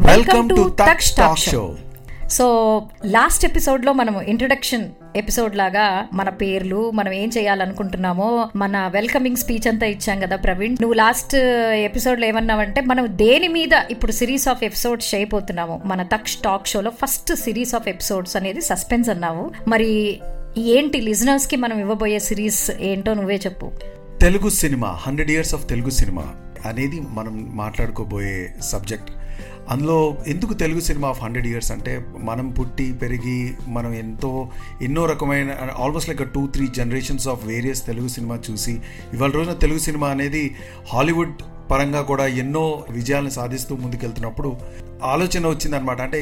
Welcome to Taksha talk show so last ఎపిసోడ్లో మనం introduction episode లాగా మన పేర్లు మనం ఏం చేయాలనుకుంటున్నామో మన వెల్కమింగ్ స్పీచ్ అంతా ఇచ్చాం కదా ప్రవీణ్. నువ్వు లాస్ట్ ఎపిసోడ్లో ఏమన్నావంటే మనం దేని మీద ఇప్పుడు సిరీస్ ఆఫ్ ఎపిసోడ్స్ చేయబోతున్నాము మన తక్ష టాక్ షోలో ఫస్ట్ సిరీస్ ఆఫ్ ఎపిసోడ్స్ అనేది సస్పెన్స్ అన్నావు. మరి ఏంటి లిజనర్స్కి మనం ఇవ్వబోయే సిరీస్ ఏంటో నువ్వే చెప్పు. Telugu cinema hundred years of Telugu cinema అనేది మనం మాట్లాడుకోబోయే సబ్జెక్ట్ అందులో ఎందుకు Telugu cinema of hundred years అంటే మనం పుట్టి పెరిగి మనం ఎంతో ఎన్నో రకమైన almost like two three generations of various Telugu cinema చూసి ఇవాళ రోజున తెలుగు సినిమా అనేది హాలీవుడ్ పరంగా కూడా ఎన్నో విజయాలను సాధిస్తూ ముందుకెళ్తున్నప్పుడు ఆలోచన వచ్చిందనమాట అంటే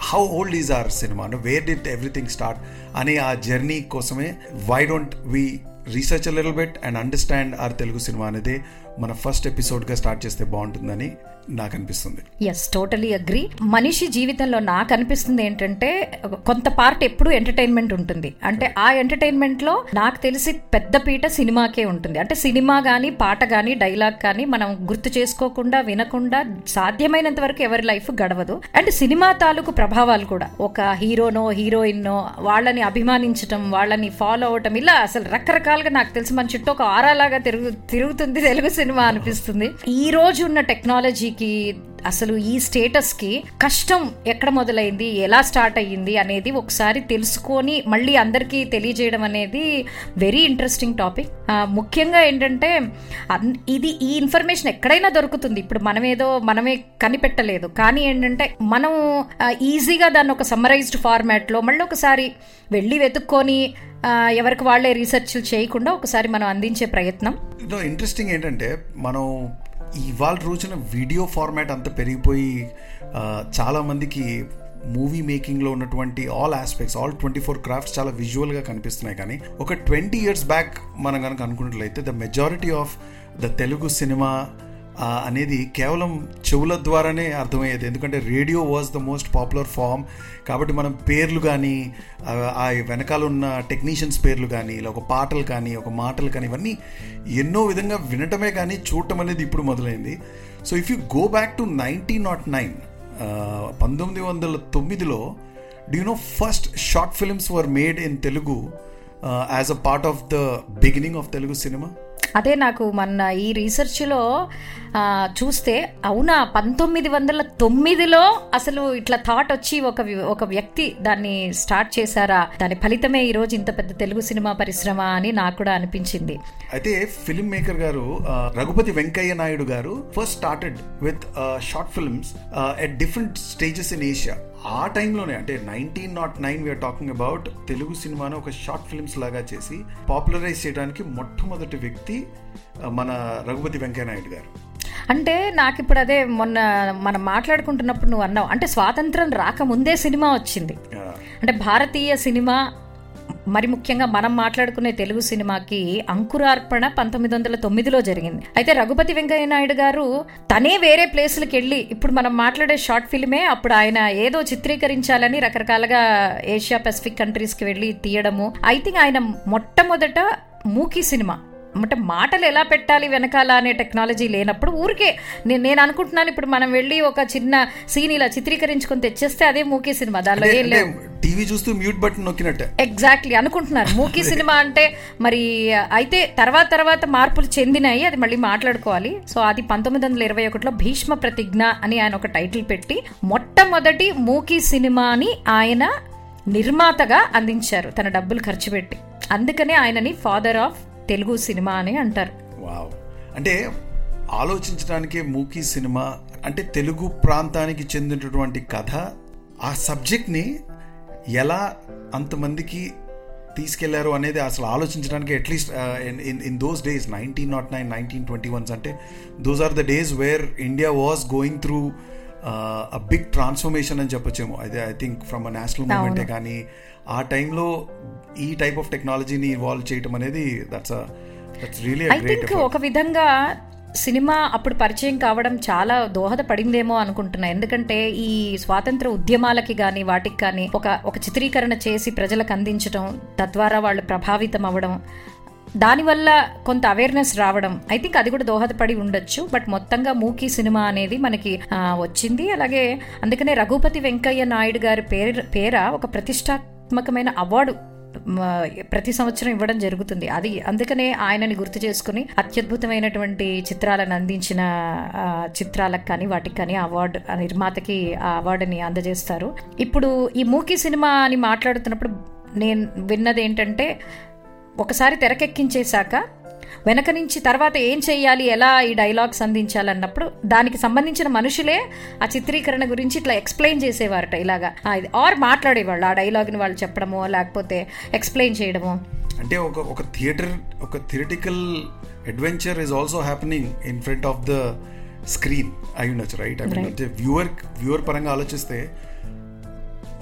how old is our cinema where did everything start అనే ఆ జర్నీ కోసమే why don't we research little bit and understand our Telugu cinema అనేది మన ఫస్ట్ ఎపిసోడ్గా స్టార్ట్ చేస్తే బాగుంటుందని నాకు అనిపిస్తుంది ఎస్ టోటలీ అగ్రి మనిషి జీవితంలో నాకు అనిపిస్తుంది ఏంటంటే కొంత పార్ట్ ఎప్పుడు ఎంటర్టైన్మెంట్ ఉంటుంది. అంటే ఆ ఎంటర్టైన్మెంట్లో నాకు తెలిసి పెద్ద పీట సినిమాకే ఉంటుంది. అంటే సినిమా గానీ పాట గానీ డైలాగ్ కానీ మనం గుర్తు చేసుకోకుండా వినకుండా సాధ్యమైనంత వరకు ఎవరి లైఫ్ గడవదు. అండ్ సినిమా తాలూకు ప్రభావాలు కూడా. ఒక హీరోనో హీరోయిన్నో వాళ్ళని అభిమానించటం వాళ్ళని ఫాలో అవటం ఇలా అసలు రకరకాలుగా నాకు తెలిసి మన చుట్టూ ఒక ఆరాలాగా తిరుగు తిరుగుతుంది తెలుగు సినిమా అనిపిస్తుంది. ఈ రోజు ఉన్న దీనికి అసలు ఈ స్టేటస్కి కష్టం ఎక్కడ మొదలైంది ఎలా స్టార్ట్ అయ్యింది అనేది ఒకసారి తెలుసుకొని మళ్ళీ అందరికీ తెలియజేయడం అనేది వెరీ ఇంట్రెస్టింగ్ టాపిక్ ముఖ్యంగా ఏంటంటే అన్- ఇది ఈ ఇన్ఫర్మేషన్ ఎక్కడైనా దొరుకుతుంది. ఇప్పుడు మనం ఏదో మనమే కనిపెట్టలేదు. కానీ ఏంటంటే మనం ఈజీగా దాన్ని ఒక సమ్మరైజ్డ్ ఫార్మాట్లో మళ్ళీ ఒకసారి వెళ్ళి వెతుక్కొని ఎవరికి వాళ్ళే రీసెర్చ్ చేయకుండా ఒకసారి మనం అందించే ప్రయత్నం. ఇంట్రెస్టింగ్ ఏంటంటే మనం ఇవాళ రోజున వీడియో ఫార్మాట్ అంత పెరిగిపోయి చాలామందికి మూవీ మేకింగ్లో ఉన్నటువంటి all aspects all twenty four crafts చాలా విజువల్గా కనిపిస్తున్నాయి. కానీ ఒక ట్వంటీ ఇయర్స్ బ్యాక్ మనం కనుక అనుకున్నట్లయితే the majority of the Telugu cinema అనేది కేవలం చెవుల ద్వారానే అర్థమయ్యేది. ఎందుకంటే radio was the most popular form. కాబట్టి మనం పేర్లు కానీ ఆ, వెనకాల ఉన్న టెక్నీషియన్స్ పేర్లు కానీ ఇలా ఒక పాటలు కానీ ఒక మాటలు కానీ ఇవన్నీ ఎన్నో విధంగా వినటమే కానీ చూడటం అనేది ఇప్పుడు మొదలైంది. So if you go back to nineteen not nine పంతొమ్మిది వందల తొమ్మిదిలో do know first short films were made in Telugu as a part of the beginning of Telugu cinema అదే నాకు మొన్న ఈ రీసెర్చ్లో చూస్తే అవునా పంతొమ్మిది వందల తొమ్మిదిలో అసలు ఇట్లా థాట్ వచ్చి ఒక ఒక వ్యక్తి దాన్ని స్టార్ట్ చేశారా? దాని ఫలితమే ఈ రోజు ఇంత పెద్ద తెలుగు సినిమా పరిశ్రమ అని నాకు కూడా అనిపించింది. అయితే ఫిల్మ్ మేకర్ గారు Raghupati Venkaiah Naidu garu first started with short films at different stages in Asia ఆ టైంలోనే అంటే nineteen not nine we're talking about Telugu సినిమాను ఒక షార్ట్ ఫిల్మ్స్ లాగా చేసి పాపులరైజ్ చేయడానికి మొట్టమొదటి వ్యక్తి మన రఘుపతి వెంకయ్య నాయుడు గారు. అంటే నాకు ఇప్పుడు అదే మొన్న మనం మాట్లాడుకుంటున్నప్పుడు నువ్వు అన్నావు అంటే స్వాతంత్రం రాకముందే సినిమా వచ్చింది. అంటే భారతీయ సినిమా మరి ముఖ్యంగా మనం మాట్లాడుకునే తెలుగు సినిమాకి అంకురార్పణ పంతొమ్మిది వందల తొమ్మిదిలో జరిగింది. అయితే రఘుపతి వెంకయ్య నాయుడు గారు తనే వేరే ప్లేసులకు వెళ్ళి ఇప్పుడు మనం మాట్లాడే షార్ట్ ఫిల్మే అప్పుడు ఆయన ఏదో చిత్రీకరించాలని రకరకాలుగా ఏషియా పెసిఫిక్ కంట్రీస్కి వెళ్ళి తీయడము ఐ థింక్ ఆయన మొట్టమొదట మూకీ సినిమా అంటే మాటలు ఎలా పెట్టాలి వెనకాల అనే టెక్నాలజీ లేనప్పుడు ఊరికే నేను నేను అనుకుంటున్నాను ఇప్పుడు మనం వెళ్ళి ఒక చిన్న సీన్ ఇలా చిత్రీకరించుకొని తెచ్చేస్తే అదే మూకీ సినిమా. దానిలో ఏం లేవు టీవీ చూస్తూ మ్యూట్ బటన్ నొక్కినట్టే. ఎగ్జాక్ట్లీ అనుకుంటున్నారు మూకీ సినిమా అంటే మరి అయితే తర్వాత తర్వాత మార్పులు చెందినాయి అది మళ్ళీ మాట్లాడుకోవాలి. సో అది పంతొమ్మిది వందల ఇరవై ఒకటిలో భీష్మ ప్రతిజ్ఞ అని ఆయన ఒక టైటిల్ పెట్టి మొట్టమొదటి మూకీ సినిమాని ఆయన నిర్మాతగా అందించారు తన డబ్బులు ఖర్చు పెట్టి. అందుకనే ఆయనని ఫాదర్ ఆఫ్ తెలుగు సినిమా అని అంటారు. వావ్. అంటే ఆలోచించడానికే మూకీ సినిమా అంటే తెలుగు ప్రాంతానికి చెందినటువంటి కథ ఆ సబ్జెక్ట్ని ఎలా అంతమందికి తీసుకెళ్ళారు అనేది అసలు ఆలోచించడానికి at least in in those days nineteen not nine nineteen twenty ones అంటే those are the days where India was going through a big transformation అని చెప్పొచ్చేమో. అదే I think from a national మూమెంటే కానీ ఆ టైంలో ఈ టైప్ ఆఫ్ టెక్నాలజీని involve చేయటం అనేది that's that's really I think ఒక విధంగా సినిమా అప్పుడు పరిచయం కావడం చాలా దోహదపడిందేమో అనుకుంటున్నా. ఎందుకంటే ఈ స్వాతంత్ర ఉద్యమాలకి కానీ వాటికి కానీ ఒక ఒక చిత్రీకరణ చేసి ప్రజలకు అందించడం తద్వారా వాళ్ళు ప్రభావితం అవ్వడం దానివల్ల కొంత అవేర్నెస్ రావడం ఐ థింక్ అది కూడా దోహదపడి ఉండొచ్చు. బట్ మొత్తంగా మూకీ సినిమా అనేది మనకి వచ్చింది. అలాగే అందుకనే రఘుపతి వెంకయ్య నాయుడు గారి పేరు పేర ఒక ప్రతిష్టాత్మకమైన అవార్డు ప్రతి సంవత్సరం ఇవ్వడం జరుగుతుంది. అది అందుకనే ఆయనని గుర్తు చేసుకుని అత్యద్భుతమైనటువంటి చిత్రాలను అందించిన చిత్రాలకు కానీ వాటికి కానీ అవార్డు నిర్మాతకి ఆ అవార్డుని అందజేస్తారు. ఇప్పుడు ఈ మూకీ సినిమా అని మాట్లాడుతున్నప్పుడు నేను విన్నది ఏంటంటే ఒకసారి తెరకెక్కించేశాక వెనక నుంచి తర్వాత ఏం చేయాలి ఎలా ఈ డైలాగ్స్ అందించాలన్నప్పుడు దానికి సంబంధించిన మనుషులే ఆ చిత్రీకరణ గురించి ఇట్లా ఎక్స్ప్లెయిన్ చేసేవారట ఇలాగా. ఆర్ మాట్లాడేవాళ్ళు ఆ డైలాగ్ని వాళ్ళు చెప్పడమో లేకపోతే ఎక్స్ప్లెయిన్ చేయడమో. అంటే ఒక ఒక థియేటర్ ఒక theoretical adventure is also happening in front of the screen అయి ఉండొచ్చు రైట్ అంటే వ్యూవర్ వ్యూవర్ పరంగా ఆలోచిస్తే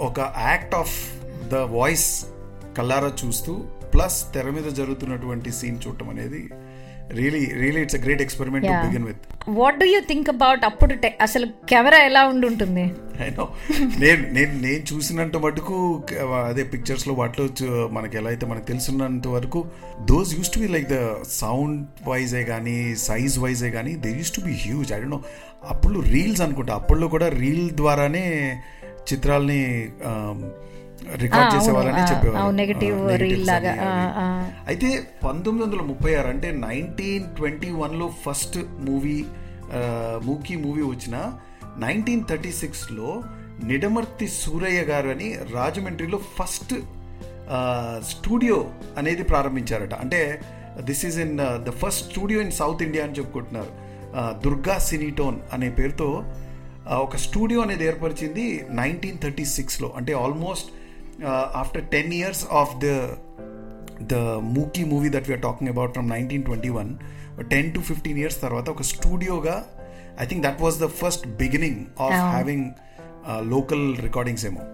ఒక యాక్ట్ ఆఫ్ ద వాయిస్ కల్లారా చూస్తూ ప్లస్ తెర మీద జరుగుతున్నటువంటి సీన్ చూడటం అనేది really really it's great experiment to. Begin with what do you think about అప్పుడు అసలు కెమెరా ఎలా ఉండి ఉంటుంది నేను నేను నేను చూసినంత మటుకు అదే పిక్చర్స్లో వాటిలో మనకి ఎలా అయితే మనకు తెలుసున్నంత వరకు those used to be like the sound wise కానీ సైజ్ వైజే కానీ they used to be huge I don't know అప్పుడు రీల్స్ అనుకుంటా. అప్పుల్లో కూడా రీల్ ద్వారానే చిత్రాల్ని రికార్డ్ చేసేవాళ్ళని చెప్పేవారు negatives reel లాగా. అయితే పంతొమ్మిది వందల ముప్పై ఆరు అంటే నైన్టీన్ ట్వంటీ వన్లో ఫస్ట్ మూవీ మూకీ మూవీ వచ్చిన నైన్టీన్ థర్టీ సిక్స్లో నిడమర్తి సూరయ్య గారు అని రాజమండ్రిలో ఫస్ట్ స్టూడియో అనేది ప్రారంభించారట. అంటే this is in the first studio in South India అని చెప్పుకుంటున్నారు. దుర్గా సినీటోన్ అనే పేరుతో ఒక స్టూడియో అనేది ఏర్పరిచింది నైన్టీన్ థర్టీ సిక్స్లో అంటే almost after ten years of the the మూకీ movie that we're talking about from nineteen twenty one ten to fifteen years తర్వాత ఒక స్టూడియోగా I think that was the first beginning of having local recordings ఏమో ఆ,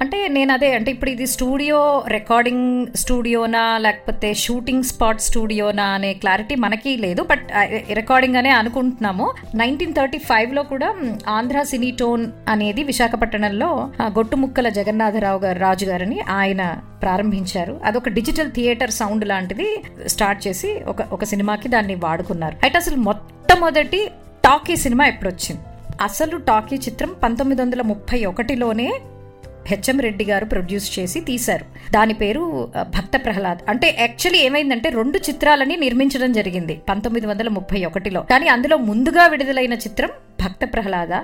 అంటే నేను అదే అంటే ఇప్పుడు ఇది స్టూడియో రికార్డింగ్ స్టూడియోనా లేకపోతే షూటింగ్ స్పాట్ స్టూడియోనా అనే క్లారిటీ మనకి లేదు బట్ రికార్డింగ్ అనే అనుకుంటున్నాము. నైన్టీన్ థర్టీ ఫైవ్లో కూడా ఆంధ్ర సినీ టోన్ అనేది విశాఖపట్నంలో గొట్టుముక్కల జగన్నాథరావు గారు రాజు గారని ఆయన ప్రారంభించారు. అదొక డిజిటల్ థియేటర్ సౌండ్ లాంటిది స్టార్ట్ చేసి ఒక ఒక సినిమాకి దాన్ని వాడుకున్నారు. అయితే అసలు మొట్టమొదటి టాకీ సినిమా ఎప్పుడు వచ్చింది అసలు టాకీ చిత్రం పంతొమ్మిది వందల ముప్పై ఒకటిలోనే హెచ్ఎం రెడ్డి గారు ప్రొడ్యూస్ చేసి తీశారు. దాని పేరు భక్త ప్రహ్లాద్. అంటే యాక్చువల్లీ ఏమైందంటే రెండు చిత్రాలని నిర్మించడం జరిగింది పంతొమ్మిది వందల ముప్పై ఒకటిలో. కానీ అందులో ముందుగా విడుదలైన చిత్రం Bhakta Prahlada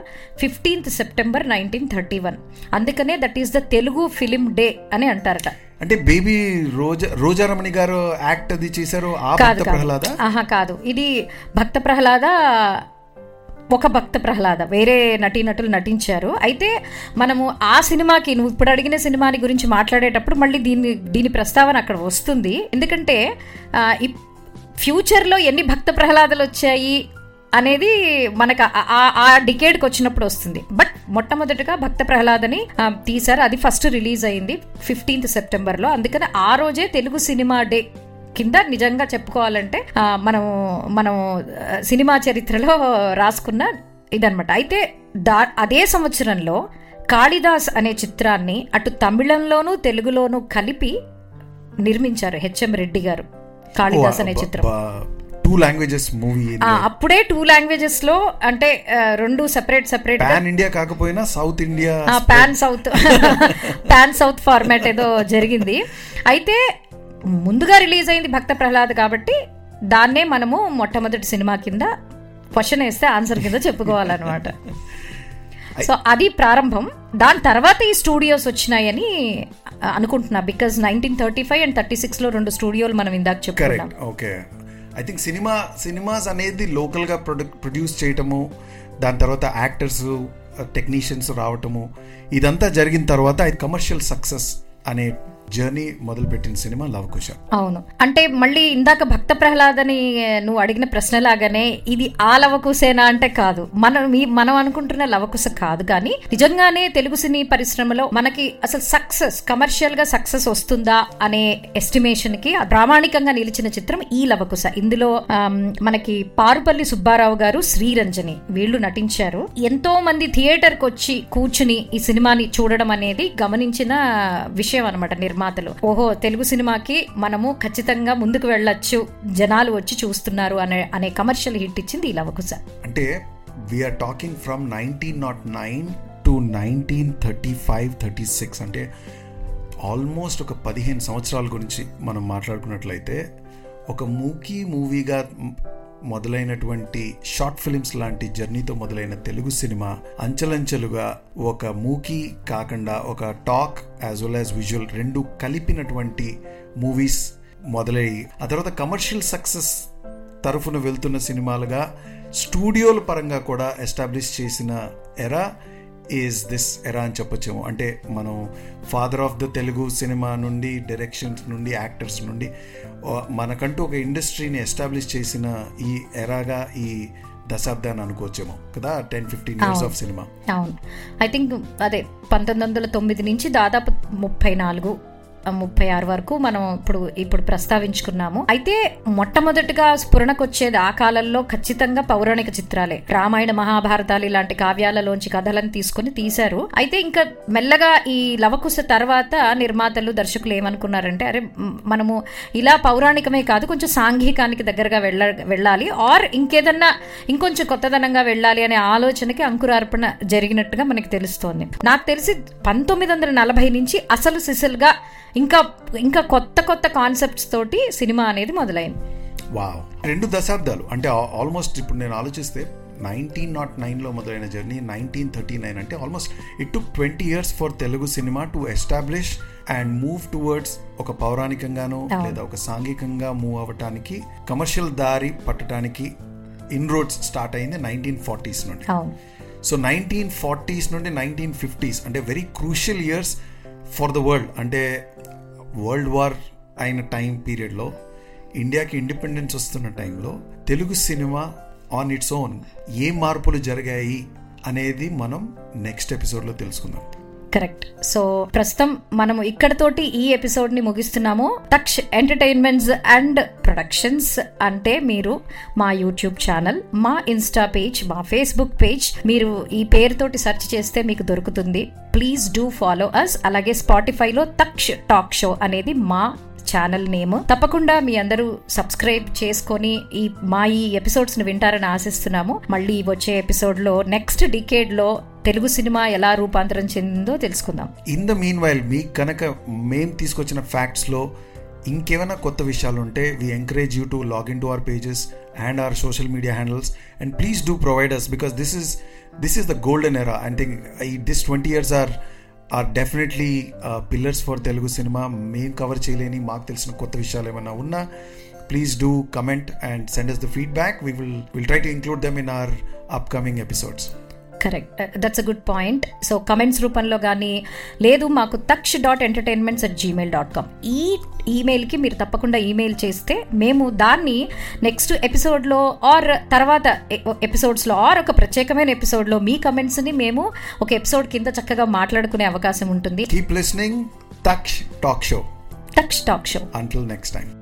fifteenth September nineteen thirty one అందుకనే that is the Telugu film day అని అంటారట. అంటే బేబీ రోజా రోజారమణి గారు యాక్ట్ అది చేశారు కాదు కాదు. ఇది భక్త ప్రహ్లాద ఒక భక్త ప్రహ్లాద. వేరే నటీనటులు నటించారు. అయితే మనము ఆ సినిమాకి నువ్వు ఇప్పుడు అడిగిన సినిమాని గురించి మాట్లాడేటప్పుడు మళ్ళీ దీని దీని ప్రస్తావన అక్కడ వస్తుంది. ఎందుకంటే ఇప్- ఫ్యూచర్లో ఎన్ని భక్త ప్రహ్లాదలు వచ్చాయి అనేది మనకు ఆ- ఆ- డికేడ్కి వచ్చినప్పుడు వస్తుంది. బట్ మొట్టమొదటిగా భక్త ప్రహ్లాదని తీశారు. అది ఫస్ట్ రిలీజ్ అయింది ఫిఫ్టీన్త్ సెప్టెంబర్లో. అందుకని ఆ రోజే తెలుగు సినిమా డే కింద నిజంగా చెప్పుకోవాలంటే ఆ, మనం మనం ఆ, సినిమా చరిత్రలో రాసుకున్న ఇదనమాట అయితే దా అదే సంవత్సరంలో కాళిదాస్ అనే చిత్రాన్ని అటు తమిళంలోనూ తెలుగులోనూ కలిపి నిర్మించారు హెచ్ఎం రెడ్డి గారు. కాళిదాస్ అనే చిత్రం. టూ లాంగ్వేజెస్ మూవీ అప్పుడే టూ లాంగ్వేజెస్లో అంటే రెండు సెపరేట్ సెపరేట్ పాన్ ఇండియా కాకపోయినా South India pan South pan South format ఏదో జరిగింది. అయితే ముందుగా రిలీజ్ అయింది భక్త ప్రహ్లాద్ కాబట్టి దాన్నే మనము మొట్టమొదటి సినిమా కింద క్వశ్చన్ వేస్తే ఆన్సర్ కింద చెప్పుకోవాలన్నమాట. సో అది ప్రారంభం. దాని తర్వాత ఈ స్టూడియోస్ వచ్చినాయని అనుకుంటున్నా because nineteen thirty five and thirty సిక్స్లో రెండు స్టూడియోలు మనం ఇందాక చెప్పుకున్నాం. Okay I think cinema cinemas అనేది లోకల్గా ప్రొడ్యూ ప్రొడ్యూస్ చేయటము దాని తర్వాత యాక్టర్స్ టెక్నీషియన్స్ రావటము ఇదంతా జరిగిన తర్వాత కమర్షియల్ సక్సెస్ అనే జర్నీ మొదలుపెట్టిన సినిమా లవకుశ అవును. అంటే మళ్ళీ ఇందాక భక్త ప్రహ్లాదని నువ్వు అడిగిన ప్రశ్న లాగానే ఇది ఆ లవకుశేనా అంటే కాదు. మనం మీ- మనం అనుకుంటున్న లవకుశ కాదు కానీ నిజంగానే తెలుగు సినీ పరిశ్రమలో మనకి అసలు సక్సెస్ కమర్షియల్గా సక్సెస్ వస్తుందా అనే ఎస్టిమేషన్కి ప్రామాణికంగా నిలిచిన చిత్రం ఈ లవకుశ ఇందులో మనకి పారుపల్లి సుబ్బారావు గారు శ్రీరంజని వీళ్ళు నటించారు. ఎంతో మంది థియేటర్కి వచ్చి కూర్చుని ఈ సినిమాని చూడడం అనేది గమనించిన విషయం అనమాట నిర్మాత. నిర్మాతలు. ఓహో తెలుగు సినిమాకి మనము ఖచ్చితంగా ముందుకు వెళ్ళొచ్చు. జనాలు వచ్చి చూస్తున్నారు అనే అనే కమర్షియల్ హిట్ ఇచ్చింది ఈ లవకుశ. అంటే we're talking from nineteen not nine to nineteen thirty five thirty six అంటే ఆల్మోస్ట్ ఒక పదిహేను సంవత్సరాల గురించి మనం మాట్లాడుకున్నట్లయితే ఒక మూకీ మూవీగా మొదలైనటువంటి షార్ట్ ఫిలిమ్స్ లాంటి జర్నీతో మొదలైన తెలుగు సినిమా అంచెలంచెలుగా ఒక మూకీ కాకుండా ఒక talk as well as visual రెండు కలిపినటువంటి మూవీస్ మొదలయ్యి ఆ తర్వాత కమర్షియల్ సక్సెస్ తరఫున వెళ్తున్న సినిమాలుగా స్టూడియోల పరంగా కూడా ఎస్టాబ్లిష్ చేసిన ఎరా ఈజ్ దిస్ ఎరా అని చెప్పొచ్చేమో అంటే మనం father of the Telugu cinema నుండి డైరెక్షన్స్ నుండి యాక్టర్స్ నుండి మనకంటూ ఒక ఇండస్ట్రీని ఎస్టాబ్లిష్ చేసిన ఈ ఎరాగా ఈ దశాబ్దాన్ని అనుకోవచ్చేమో కదా? Ten fifteen years of cinema అవును. ఐ థింక్ అదే పంతొమ్మిది వందల తొమ్మిది నుంచి దాదాపు ముప్పై నాలుగు ముప్పై ఆరు వరకు మనం ఇప్పుడు ఇప్పుడు ప్రస్తావించుకున్నాము. అయితే మొట్టమొదటిగా స్ఫురణకు వచ్చేది ఆ కాలంలో ఖచ్చితంగా పౌరాణిక చిత్రాలే. రామాయణ మహాభారతాలు ఇలాంటి కావ్యాలలోంచి కథలను తీసుకుని తీశారు. అయితే ఇంకా మెల్లగా ఈ లవకుశ తర్వాత నిర్మాతలు దర్శకులు ఏమనుకున్నారంటే అరే మనము ఇలా పౌరాణికమే కాదు కొంచెం సాంఘికానికి దగ్గరగా వెళ్ళ వెళ్ళాలి. ఆర్ ఇంకేదన్నా ఇంకొంచెం కొత్తదనంగా వెళ్ళాలి అనే ఆలోచనకి అంకురార్పణ జరిగినట్టుగా మనకి తెలుస్తోంది. నాకు తెలిసి పంతొమ్మిది వందల నలభై నుంచి అసలు సిసలుగా ఇంకా ఇంకా కొత్త కొత్త కాన్సెప్ట్స్ తోటి సినిమా అనేది మొదలైంది. వావ్. రెండు దశాబ్దాలు. అంటే ఆల్మోస్ట్ ఇప్పుడు నేను ఆలోచిస్తే నైన్టీన్ నాట్ నైన్లో మొదలైన జర్నీ నైన్టీన్ థర్టీ నైన్ అంటే almost it took twenty years for Telugu cinema to establish and move towards ఒక పౌరాణికంగానో లేదా ఒక సాంఘికంగా మూవ్ అవ్వటానికి కమర్షియల్ దారి పట్టడానికి ఇన్ రోడ్స్ స్టార్ట్ అయింది నైన్టీన్ ఫార్టీస్ నుండి. సో నైన్టీన్ ఫార్టీస్ నుండి నైన్టీన్ ఫిఫ్టీస్ అంటే very crucial years for the world. అంటే వరల్డ్ వార్ అయిన టైం పీరియడ్లో ఇండియాకి ఇండిపెండెన్స్ వస్తున్న టైంలో Telugu cinema on its own ఏ మార్పులు జరిగాయి అనేది మనం నెక్స్ట్ ఎపిసోడ్లో తెలుసుకుందాం. కరెక్ట్ సో ప్రస్తుతం మనము ఇక్కడతోటి ఈ ఎపిసోడ్ని ముగిస్తున్నాము. తక్ష ఎంటర్టైన్మెంట్స్ అండ్ ప్రొడక్షన్స్ అంటే మీరు మా యూట్యూబ్ ఛానల్ మా ఇన్స్టా పేజ్ మా ఫేస్బుక్ పేజ్ మీరు ఈ పేరుతోటి సెర్చ్ చేస్తే మీకు దొరుకుతుంది. ప్లీజ్ డూ ఫాలో అస్ అలాగే స్పాటిఫైలో తక్ష టాక్ షో అనేది మా ఛానల్ నేమ్. తప్పకుండా మీ అందరూ సబ్స్క్రైబ్ చేసుకొని ఈ మా ఈ ఎపిసోడ్స్ని వింటారని ఆశిస్తున్నాము. మళ్ళీ వచ్చే ఎపిసోడ్లో నెక్స్ట్ డికేడ్లో తెలుగు సినిమా ఎలా రూపాంతరం చెందిందో తెలుసుకుందాం. ఇన్ ద మీన్ వైల్ మీకు కనుక మేము తీసుకొచ్చిన ఫ్యాక్ట్స్లో ఇంకేమైనా కొత్త విషయాలు ఉంటే we encourage you to login to our pages and our social media handles and please do provide us because this is this is the golden era I think ఈ this twenty years are are definitely pillars for Telugu cinema మేము cover చేయలేని మాకు తెలిసిన కొత్త విషయాలు ఏమైనా ఉన్నా please do comment and send us the feedback we will will try to include them in our upcoming episodes correct that's a good point so comments రూపంలో కానీ లేదు మాకు Taksha dot entertainments at Gmail dot com ఈ ఈమెయిల్కి మీరు తప్పకుండా email చేస్తే మేము దాన్ని నెక్స్ట్ ఎపిసోడ్లో ఆర్ తర్వాత ఎపిసోడ్స్లో ఆర్ ఒక ప్రత్యేకమైన ఎపిసోడ్లో మీ కమెంట్స్ని మేము ఒక ఎపిసోడ్ కింద చక్కగా మాట్లాడుకునే అవకాశం ఉంటుంది. Keep listening Taksh talk show Taksha talk show until next time